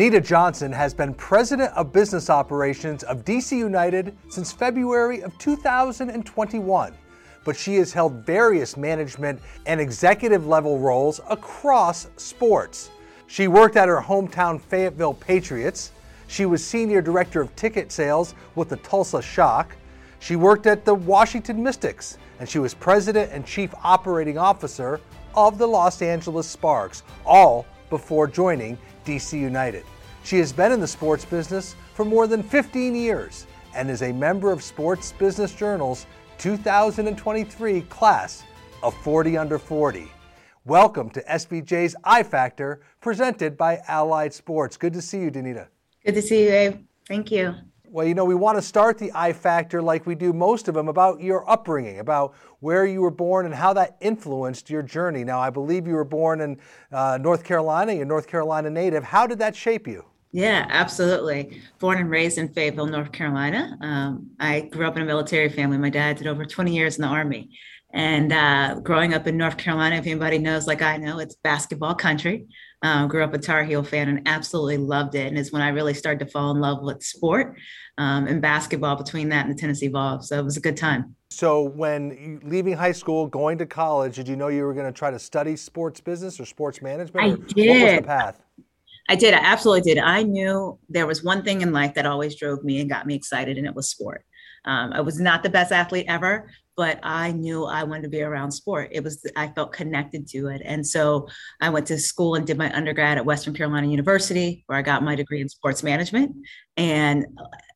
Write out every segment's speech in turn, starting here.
Danita Johnson has been president of business operations of DC United since February of 2021, but she has held various management and executive level roles across sports. She worked at her hometown Fayetteville Patriots. She was senior director of ticket sales with the Tulsa Shock. She worked at the Washington Mystics, and she was president and chief operating officer of the Los Angeles Sparks, all before joining DC United. She has been in the sports business for more than 15 years and is a member of Sports Business Journal's 2023 class of 40 under 40. Welcome to SBJ's I Factor, presented by Allied Sports. Good to see you, Danita. Good to see you, Abe. Thank you. Well, you know, we want to start the I Factor like we do most of them about your upbringing, about where you were born and how that influenced your journey. Now, I believe you were born in uh, North Carolina, you're North Carolina native. How did that shape you? Yeah, absolutely. Born and raised in Fayetteville, North Carolina. Um, I grew up in a military family. My dad did over 20 years in the Army. And uh, growing up in North Carolina, if anybody knows, like I know, it's basketball country. Um, grew up a Tar Heel fan and absolutely loved it. And it's when I really started to fall in love with sport um, and basketball between that and the Tennessee Vols. So it was a good time. So when leaving high school, going to college, did you know you were going to try to study sports business or sports management? I did. What was the path? I did. I absolutely did. I knew there was one thing in life that always drove me and got me excited, and it was sport. Um, I was not the best athlete ever, but I knew I wanted to be around sport. It was, I felt connected to it. And so I went to school and did my undergrad at Western Carolina University, where I got my degree in sports management. And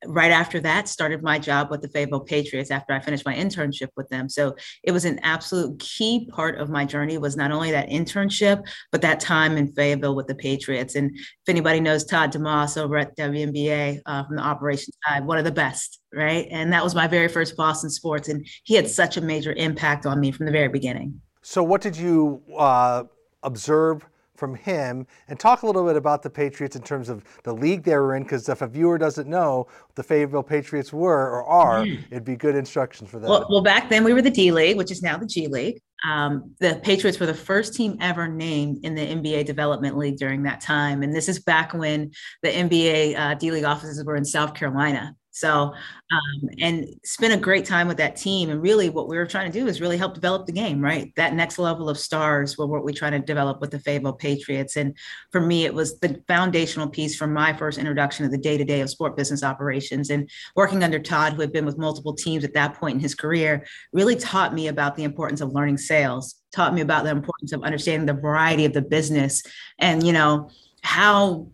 right after that, started my job with the Fayetteville Patriots after I finished my internship with them. So it was an absolute key part of my journey was not only that internship, but that time in Fayetteville with the Patriots. And if anybody knows Todd DeMoss over at WNBA uh, from the operations side, one of the best, right? And that was my very first Boston sports. And he had such a major impact on me from the very beginning. So what did you uh, observe from him and talk a little bit about the Patriots in terms of the league they were in, because if a viewer doesn't know the Fayetteville Patriots were or are, mm. it'd be good instructions for them. Well, well, back then we were the D League, which is now the G League. Um, the Patriots were the first team ever named in the NBA Development League during that time. And this is back when the NBA uh, D League offices were in South Carolina. So, um, and spent a great time with that team. And really, what we were trying to do is really help develop the game, right? That next level of stars were what we trying to develop with the Fayetteville Patriots. And for me, it was the foundational piece for my first introduction to the day to day of sport business operations. And working under Todd, who had been with multiple teams at that point in his career, really taught me about the importance of learning sales, taught me about the importance of understanding the variety of the business and, you know, how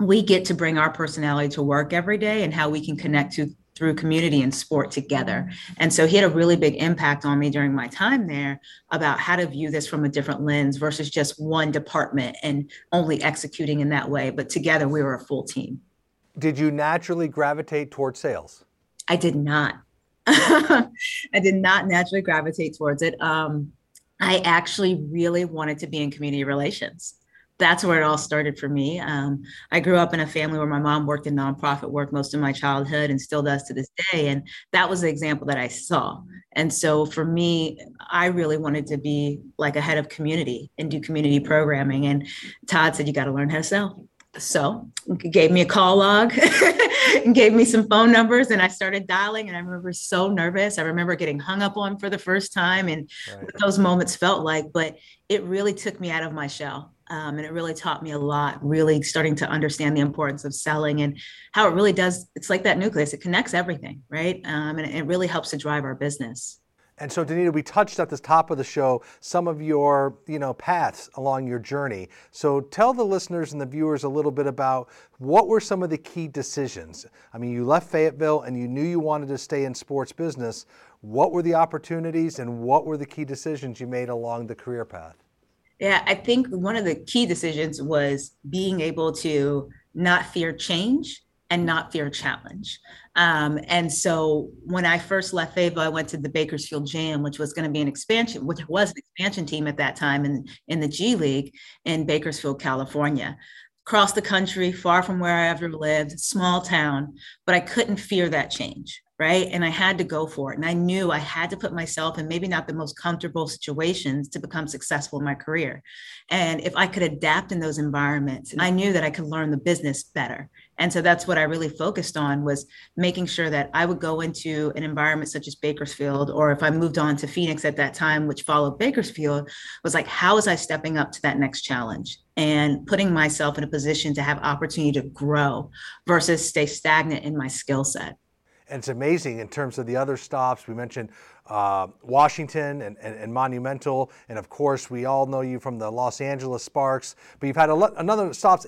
we get to bring our personality to work every day and how we can connect to through community and sport together. And so he had a really big impact on me during my time there about how to view this from a different lens versus just one department and only executing in that way. But together we were a full team. Did you naturally gravitate towards sales? I did not. I did not naturally gravitate towards it. Um, I actually really wanted to be in community relations that's where it all started for me. Um, I grew up in a family where my mom worked in nonprofit work most of my childhood and still does to this day. And that was the example that I saw. And so for me, I really wanted to be like a head of community and do community programming. And Todd said, You got to learn how to sell. So gave me a call log and gave me some phone numbers and I started dialing and I remember so nervous. I remember getting hung up on for the first time and right. what those moments felt like, but it really took me out of my shell um, and it really taught me a lot, really starting to understand the importance of selling and how it really does. It's like that nucleus, it connects everything, right? Um, and it really helps to drive our business. And so, Danita, we touched at the top of the show some of your, you know, paths along your journey. So, tell the listeners and the viewers a little bit about what were some of the key decisions. I mean, you left Fayetteville and you knew you wanted to stay in sports business. What were the opportunities and what were the key decisions you made along the career path? Yeah, I think one of the key decisions was being able to not fear change and not fear challenge. Um, and so when I first left Fayetteville, I went to the Bakersfield Jam, which was going to be an expansion, which was an expansion team at that time in, in the G League in Bakersfield, California. Across the country, far from where I ever lived, small town, but I couldn't fear that change. Right? And I had to go for it. And I knew I had to put myself in maybe not the most comfortable situations to become successful in my career. And if I could adapt in those environments, I knew that I could learn the business better. And so that's what I really focused on was making sure that I would go into an environment such as Bakersfield, or if I moved on to Phoenix at that time, which followed Bakersfield, was like, how was I stepping up to that next challenge? and putting myself in a position to have opportunity to grow versus stay stagnant in my skill set. And it's amazing in terms of the other stops. We mentioned uh, Washington and, and, and, Monumental. And of course, we all know you from the Los Angeles Sparks. But you've had a, another stops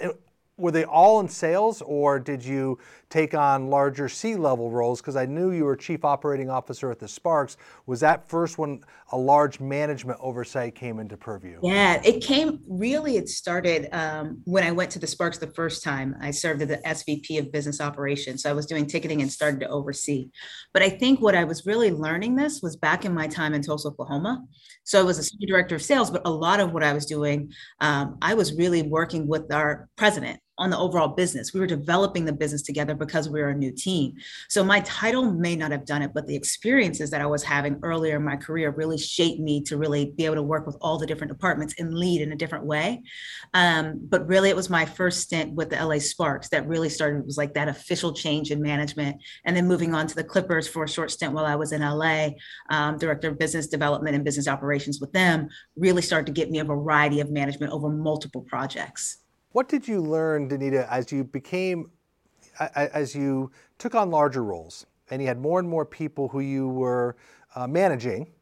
were they all in sales or did you take on larger C-level roles? Because I knew you were chief operating officer at the Sparks. Was that first when a large management oversight came into purview? Yeah, it came really, it started um, when I went to the Sparks the first time. I served as the SVP of business operations. So I was doing ticketing and started to oversee. But I think what I was really learning this was back in my time in Tulsa, Oklahoma. So I was a senior director of sales, but a lot of what I was doing, um, I was really working with our president on the overall business. We were developing the business together because we were a new team. So my title may not have done it, but the experiences that I was having earlier in my career really shaped me to really be able to work with all the different departments and lead in a different way. Um, but really, it was my first stint with the LA Sparks that really started, was like that official change in management. And then moving on to the Clippers for a short stint while I was in LA, um, director of business development and business operations with them, really started to get me a variety of management over multiple projects. What did you learn, Danita, as you became, as you took on larger roles and you had more and more people who you were uh, managing?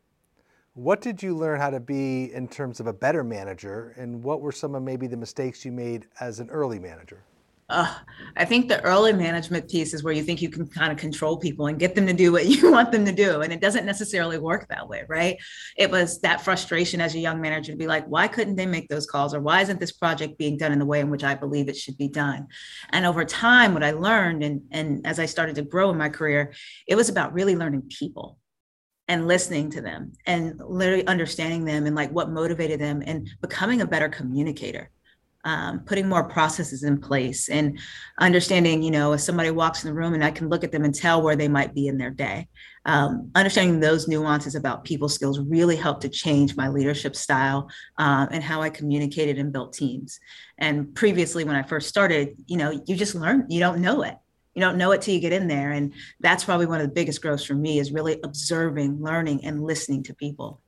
What did you learn how to be in terms of a better manager, and what were some of maybe the mistakes you made as an early manager? Uh, I think the early management piece is where you think you can kind of control people and get them to do what you want them to do. And it doesn't necessarily work that way, right? It was that frustration as a young manager to be like, why couldn't they make those calls? Or why isn't this project being done in the way in which I believe it should be done? And over time, what I learned, and, and as I started to grow in my career, it was about really learning people and listening to them and literally understanding them and like what motivated them and becoming a better communicator um, putting more processes in place and understanding, you know, if somebody walks in the room and I can look at them and tell where they might be in their day. Um, understanding those nuances about people skills really helped to change my leadership style um, and how I communicated and built teams. And previously, when I first started, you know, you just learn, you don't know it. You don't know it till you get in there. And that's probably one of the biggest growths for me is really observing, learning, and listening to people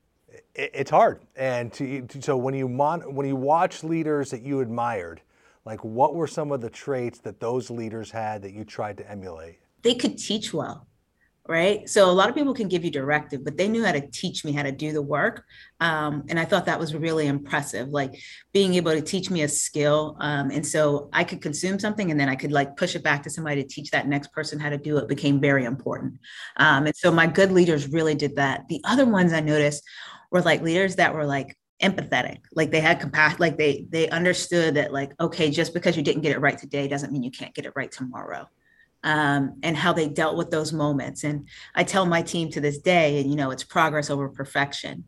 it's hard. And to, to, so when you mon, when you watch leaders that you admired, like what were some of the traits that those leaders had that you tried to emulate? They could teach well, right? So a lot of people can give you directive, but they knew how to teach me how to do the work, um, and I thought that was really impressive. Like being able to teach me a skill, um, and so I could consume something, and then I could like push it back to somebody to teach that next person how to do it. Became very important, um, and so my good leaders really did that. The other ones I noticed were like leaders that were like empathetic. Like they had compassion like they they understood that like okay just because you didn't get it right today doesn't mean you can't get it right tomorrow. Um, and how they dealt with those moments. And i tell my team to this day and you know it's progress over perfection.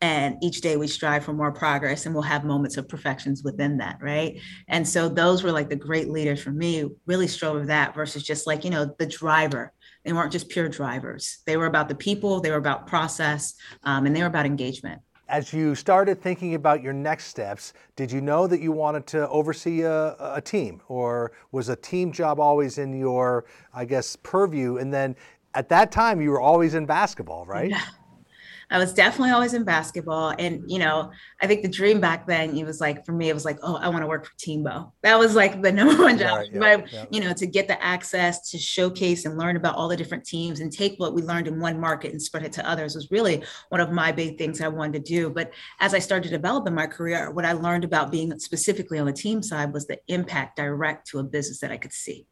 And each day we strive for more progress and we'll have moments of perfections within that right? And so those were like the great leaders for me really strove that versus just like you know the driver they weren't just pure drivers. They were about the people, they were about process, um, and they were about engagement. As you started thinking about your next steps, did you know that you wanted to oversee a, a team, or was a team job always in your, I guess, purview? And then at that time, you were always in basketball, right? Yeah. I was definitely always in basketball. And, you know, I think the dream back then, it was like, for me, it was like, oh, I want to work for TMBO. That was like the number one job. Yeah, yeah, but, yeah. you know, to get the access to showcase and learn about all the different teams and take what we learned in one market and spread it to others was really one of my big things I wanted to do. But as I started to develop in my career, what I learned about being specifically on the team side was the impact direct to a business that I could see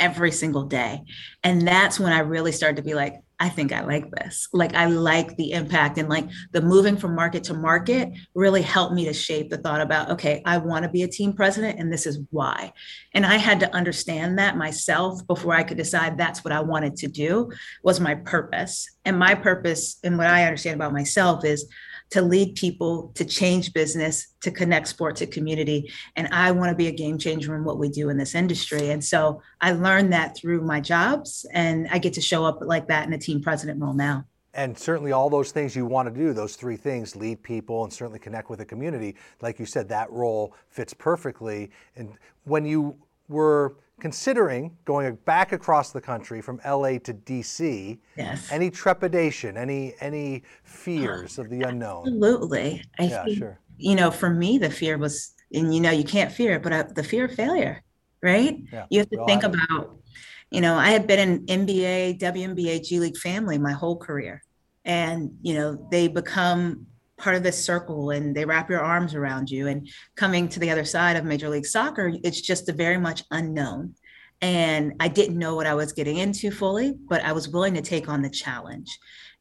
every single day. And that's when I really started to be like, I think I like this. Like I like the impact and like the moving from market to market really helped me to shape the thought about, okay, I want to be a team president and this is why. And I had to understand that myself before I could decide that's what I wanted to do was my purpose. And my purpose and what I understand about myself is to lead people, to change business, to connect sport to community. And I want to be a game changer in what we do in this industry. And so I learned that through my jobs, and I get to show up like that in a team president role now. And certainly, all those things you want to do, those three things lead people and certainly connect with the community. Like you said, that role fits perfectly. And when you were considering going back across the country from LA to DC, yes. any trepidation, any any fears of the unknown? Absolutely. I yeah, think, sure. You know, for me, the fear was, and you know, you can't fear it, but uh, the fear of failure, right? Yeah, you have to think about, you know, I had been an NBA, WNBA, G League family my whole career, and you know, they become part of this circle and they wrap your arms around you. And coming to the other side of major league soccer it's just a very much unknown. And i didn't know what i was getting into fully but i was willing to take on the challenge.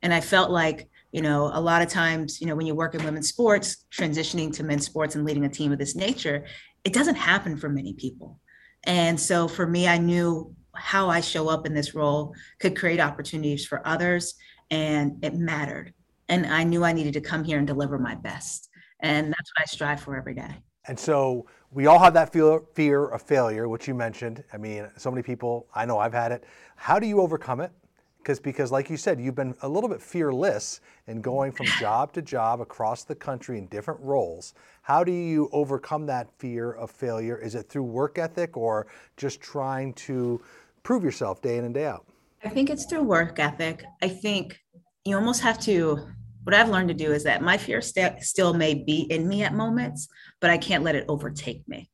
And i felt like you know a lot of times you know when you work in women's sports transitioning to men's sports and leading a team of this nature it doesn't happen for many people. And so for me i knew how i show up in this role could create opportunities for others and it mattered and I knew I needed to come here and deliver my best. And that's what I strive for every day. And so we all have that fear, fear of failure, which you mentioned. I mean, so many people, I know I've had it. How do you overcome it? Because, because like you said, you've been a little bit fearless in going from job to job across the country in different roles. How do you overcome that fear of failure? Is it through work ethic or just trying to prove yourself day in and day out? I think it's through work ethic. I think you almost have to what I've learned to do is that my fear st- still may be in me at moments, but I can't let it overtake me.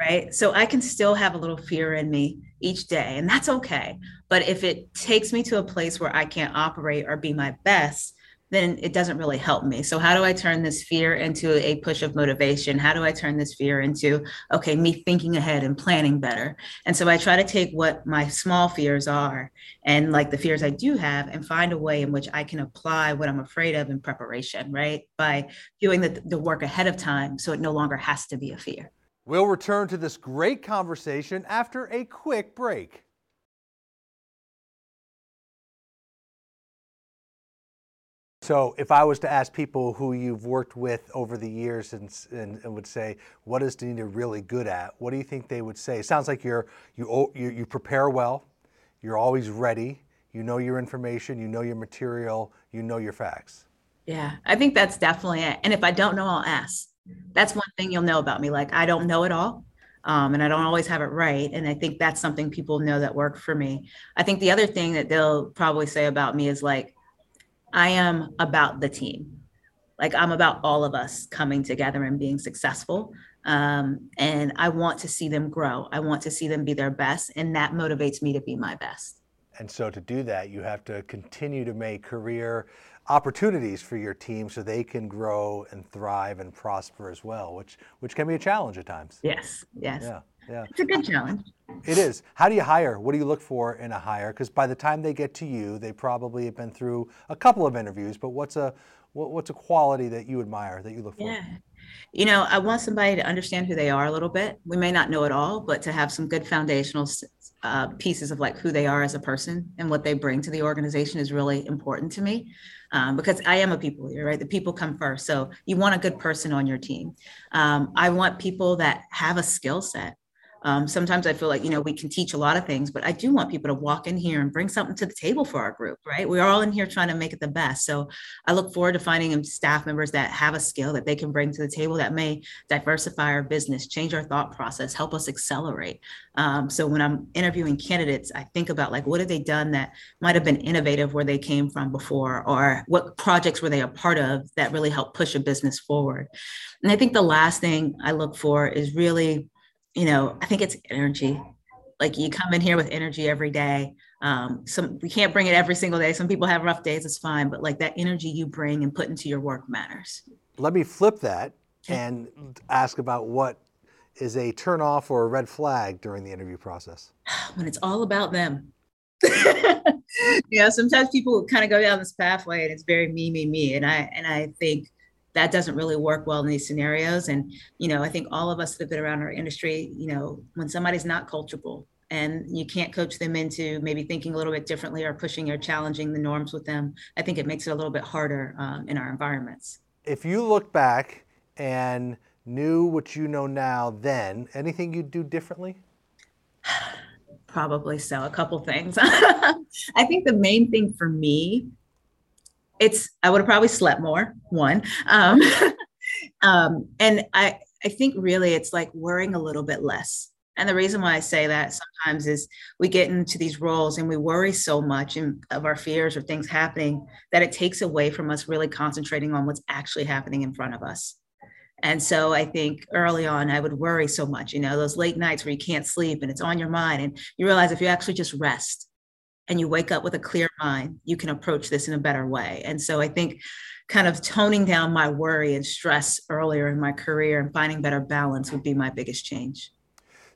Right. So I can still have a little fear in me each day, and that's okay. But if it takes me to a place where I can't operate or be my best, then it doesn't really help me. So, how do I turn this fear into a push of motivation? How do I turn this fear into, okay, me thinking ahead and planning better? And so, I try to take what my small fears are and like the fears I do have and find a way in which I can apply what I'm afraid of in preparation, right? By doing the, the work ahead of time so it no longer has to be a fear. We'll return to this great conversation after a quick break. So, if I was to ask people who you've worked with over the years and, and, and, would say, what is Danita really good at? What do you think they would say? It sounds like you're, you, you, you prepare well, you're always ready, you know your information, you know your material, you know your facts. Yeah, I think that's definitely it. And if I don't know, I'll ask. That's one thing you'll know about me. Like, I don't know it all. Um, and I don't always have it right. And I think that's something people know that work for me. I think the other thing that they'll probably say about me is like, I am about the team. Like I'm about all of us coming together and being successful. Um, and I want to see them grow. I want to see them be their best. And that motivates me to be my best. And so to do that, you have to continue to make career opportunities for your team so they can grow and thrive and prosper as well, which which can be a challenge at times. Yes. Yes. Yeah. Yeah. It's a good challenge. It is. How do you hire? What do you look for in a hire? Because by the time they get to you, they probably have been through a couple of interviews. But what's a what, what's a quality that you admire that you look for? Yeah. You know, I want somebody to understand who they are a little bit. We may not know it all, but to have some good foundational uh, pieces of like who they are as a person and what they bring to the organization is really important to me um, because I am a people leader, right? The people come first. So you want a good person on your team. Um, I want people that have a skill set um, sometimes I feel like, you know, we can teach a lot of things, but I do want people to walk in here and bring something to the table for our group, right? We're all in here trying to make it the best. So I look forward to finding staff members that have a skill that they can bring to the table that may diversify our business, change our thought process, help us accelerate. Um, so when I'm interviewing candidates, I think about like, what have they done that might have been innovative where they came from before, or what projects were they a part of that really helped push a business forward? And I think the last thing I look for is really, you know, I think it's energy. Like you come in here with energy every day. Um, some we can't bring it every single day. Some people have rough days, it's fine, but like that energy you bring and put into your work matters. Let me flip that and ask about what is a turn off or a red flag during the interview process. When it's all about them. yeah, sometimes people kind of go down this pathway and it's very me, me, me. And I and I think that doesn't really work well in these scenarios. And, you know, I think all of us that have been around our industry, you know, when somebody's not coachable, and you can't coach them into maybe thinking a little bit differently or pushing or challenging the norms with them, I think it makes it a little bit harder um, in our environments. If you look back and knew what you know now then, anything you'd do differently? Probably so. A couple things. I think the main thing for me, it's I would have probably slept more. One, um, um, and I I think really it's like worrying a little bit less. And the reason why I say that sometimes is we get into these roles and we worry so much of our fears or things happening that it takes away from us really concentrating on what's actually happening in front of us. And so I think early on, I would worry so much, you know, those late nights where you can't sleep and it's on your mind. And you realize if you actually just rest and you wake up with a clear mind, you can approach this in a better way. And so I think kind of toning down my worry and stress earlier in my career and finding better balance would be my biggest change.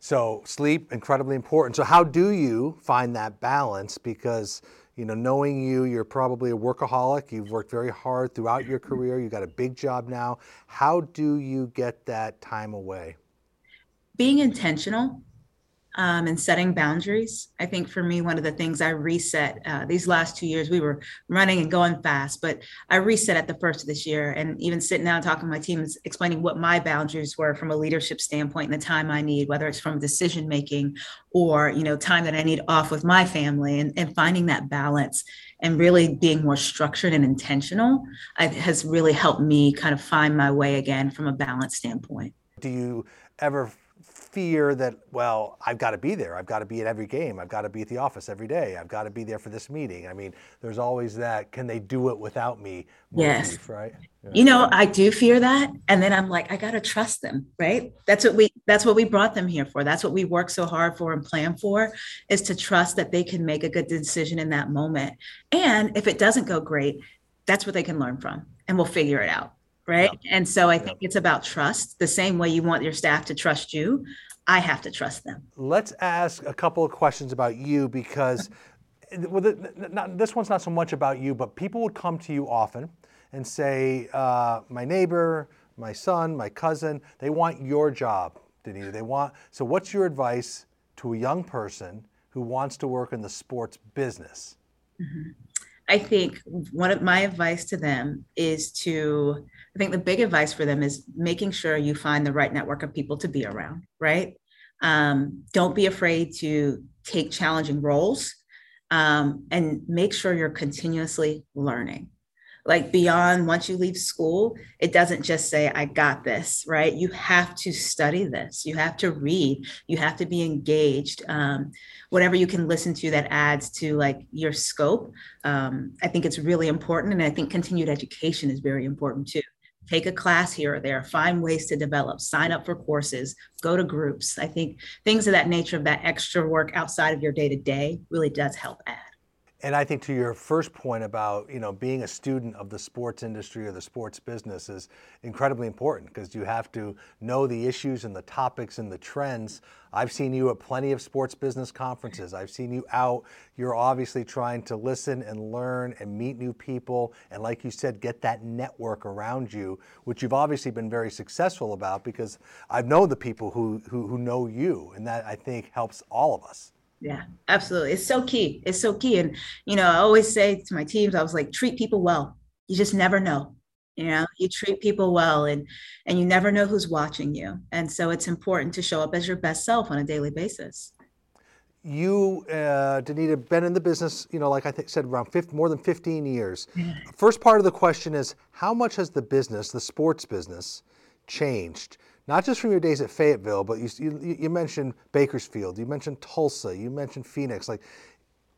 So sleep incredibly important. So how do you find that balance? Because you know, knowing you, you're probably a workaholic. You've worked very hard throughout your mm-hmm. career. You got a big job now. How do you get that time away? Being intentional um, and setting boundaries. I think for me, one of the things I reset uh, these last two years, we were running and going fast, but I reset at the first of this year and even sitting down talking to my team is explaining what my boundaries were from a leadership standpoint and the time I need, whether it's from decision making or, you know, time that I need off with my family and, and finding that balance and really being more structured and intentional I, has really helped me kind of find my way again from a balance standpoint. Do you ever fear that, well, I've got to be there. I've got to be at every game. I've got to be at the office every day. I've got to be there for this meeting. I mean, there's always that, can they do it without me? Yes. right. Yeah. You know, I do fear that. And then I'm like, I got to trust them, right? That's what we, that's what we brought them here for. That's what we work so hard for and plan for is to trust that they can make a good decision in that moment. And if it doesn't go great, that's what they can learn from and we'll figure it out right? And so I think it's about trust. The same way you want your staff to trust you, I have to trust them. Let's ask a couple of questions about you because well, the, not, this one's not so much about you, but people would come to you often and say, uh, my neighbor, my son, my cousin, they want your job, Danita. They want, so what's your advice to a young person who wants to work in the sports business? Mm-hmm. I think one of my advice to them is to, I think the big advice for them is making sure you find the right network of people to be around, right? Um, don't be afraid to take challenging roles um, and make sure you're continuously learning like beyond once you leave school it doesn't just say i got this right? You have to study this. You have to read. You have to be engaged. Um, whatever you can listen to that adds to like your scope um, i think it's really important and i think continued education is very important too. Take a class here or there. Find ways to develop. Sign up for courses. Go to groups. I think things of that nature of that extra work outside of your day to day really does help add and I think to your first point about you know being a student of the sports industry or the sports business is incredibly important because you have to know the issues and the topics and the trends. I've seen you at plenty of sports business conferences. I've seen you out. You're obviously trying to listen and learn and meet new people and like you said get that network around you, which you've obviously been very successful about because I've known the people who who, who know you and that I think helps all of us. Yeah, absolutely. It's so key. It's so key. And, you know, I always say to my teams, I was like, treat people well. You just never know. You know, you treat people well and and you never know who's watching you. And so it's important to show up as your best self on a daily basis. You, uh, Danita, been in the business, you know, like I th- said, around 50, more than 15 years. First part of the question is how much has the business, the sports business, changed? Not just from your days at Fayetteville, but you, you, you mentioned Bakersfield, you mentioned Tulsa, you mentioned Phoenix. Like,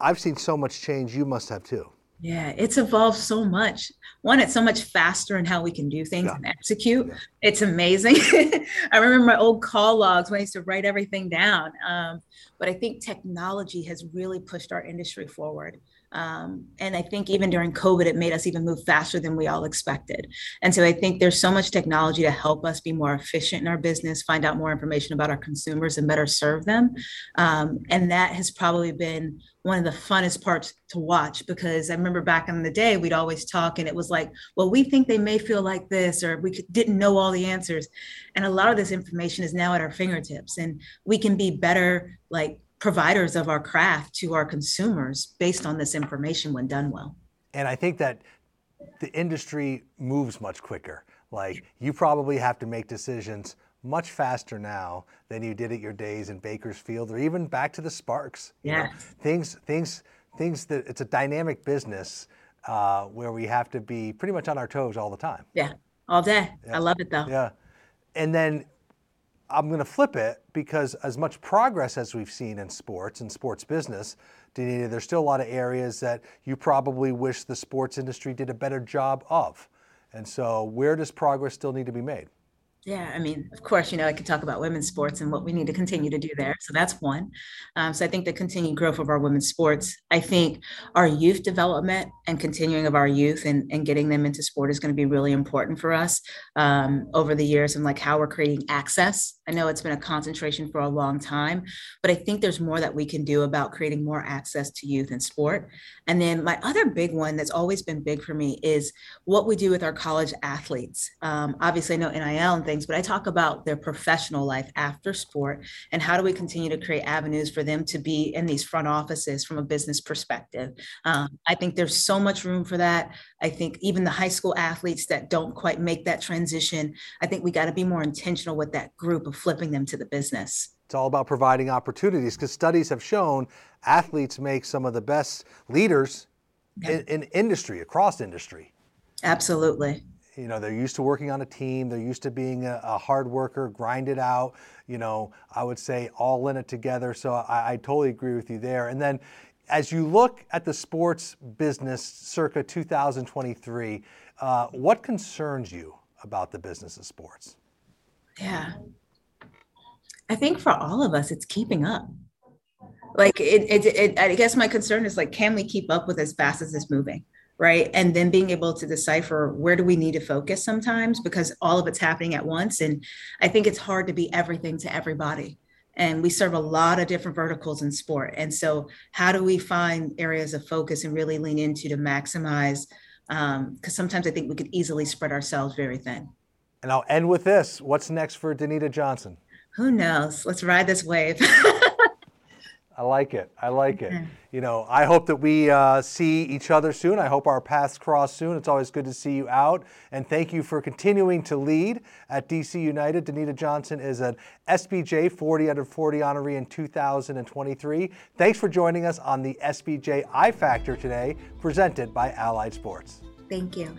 I've seen so much change. You must have too. Yeah, it's evolved so much. One, it's so much faster in how we can do things yeah. and execute. Yeah. It's amazing. I remember my old call logs when I used to write everything down. Um, but I think technology has really pushed our industry forward. Um, and I think even during COVID, it made us even move faster than we all expected. And so I think there's so much technology to help us be more efficient in our business, find out more information about our consumers and better serve them. Um, and that has probably been one of the funnest parts to watch because I remember back in the day, we'd always talk and it was like, well, we think they may feel like this, or we didn't know all the answers. And a lot of this information is now at our fingertips and we can be better, like providers of our craft to our consumers based on this information when done well. And I think that the industry moves much quicker. Like you probably have to make decisions much faster now than you did at your days in Bakersfield or even back to the Sparks. Yeah. Things, things, things that it's a dynamic business uh, where we have to be pretty much on our toes all the time. Yeah, all day. Yeah. I love it though. Yeah. And then I'm going to flip it because as much progress as we've seen in sports and sports business, Danita, there's still a lot of areas that you probably wish the sports industry did a better job of. And so, where does progress still need to be made? Yeah, I mean, of course, you know, I could talk about women's sports and what we need to continue to do there. So that's one. Um, so I think the continued growth of our women's sports. I think our youth development and continuing of our youth and, and getting them into sport is going to be really important for us um, over the years and like how we're creating access. I know it's been a concentration for a long time, but I think there's more that we can do about creating more access to youth in sport. And then my other big one that's always been big for me is what we do with our college athletes. Um, obviously, I know NIL and things, but I talk about their professional life after sport and how do we continue to create avenues for them to be in these front offices from a business perspective. Um, I think there's so much room for that. I think even the high school athletes that don't quite make that transition, I think we got to be more intentional with that group of flipping them to the business. It's all about providing opportunities because studies have shown athletes make some of the best leaders yeah. in, in industry, across industry. Absolutely you know they're used to working on a team they're used to being a, a, hard worker grind it out you know i would say all in it together so I, I, totally agree with you there and then as you look at the sports business circa 2023 uh, what concerns you about the business of sports yeah I think for all of us, it's keeping up. Like it, it, it, I guess my concern is like, can we keep up with as fast as it's moving? Right. And then being able to decipher where do we need to focus sometimes because all of it's happening at once. And I think it's hard to be everything to everybody. And we serve a lot of different verticals in sport. And so, how do we find areas of focus and really lean into to maximize? Because um, sometimes I think we could easily spread ourselves very thin. And I'll end with this What's next for Danita Johnson? who knows? Let's ride this wave. I like it. I like it. You know, I hope that we uh, see each other soon. I hope our paths cross soon. It's always good to see you out. And thank you for continuing to lead at DC United. Danita Johnson is an SBJ 40 under 40 honoree in 2023. Thanks for joining us on the SBJ I Factor today, presented by Allied Sports. Thank you.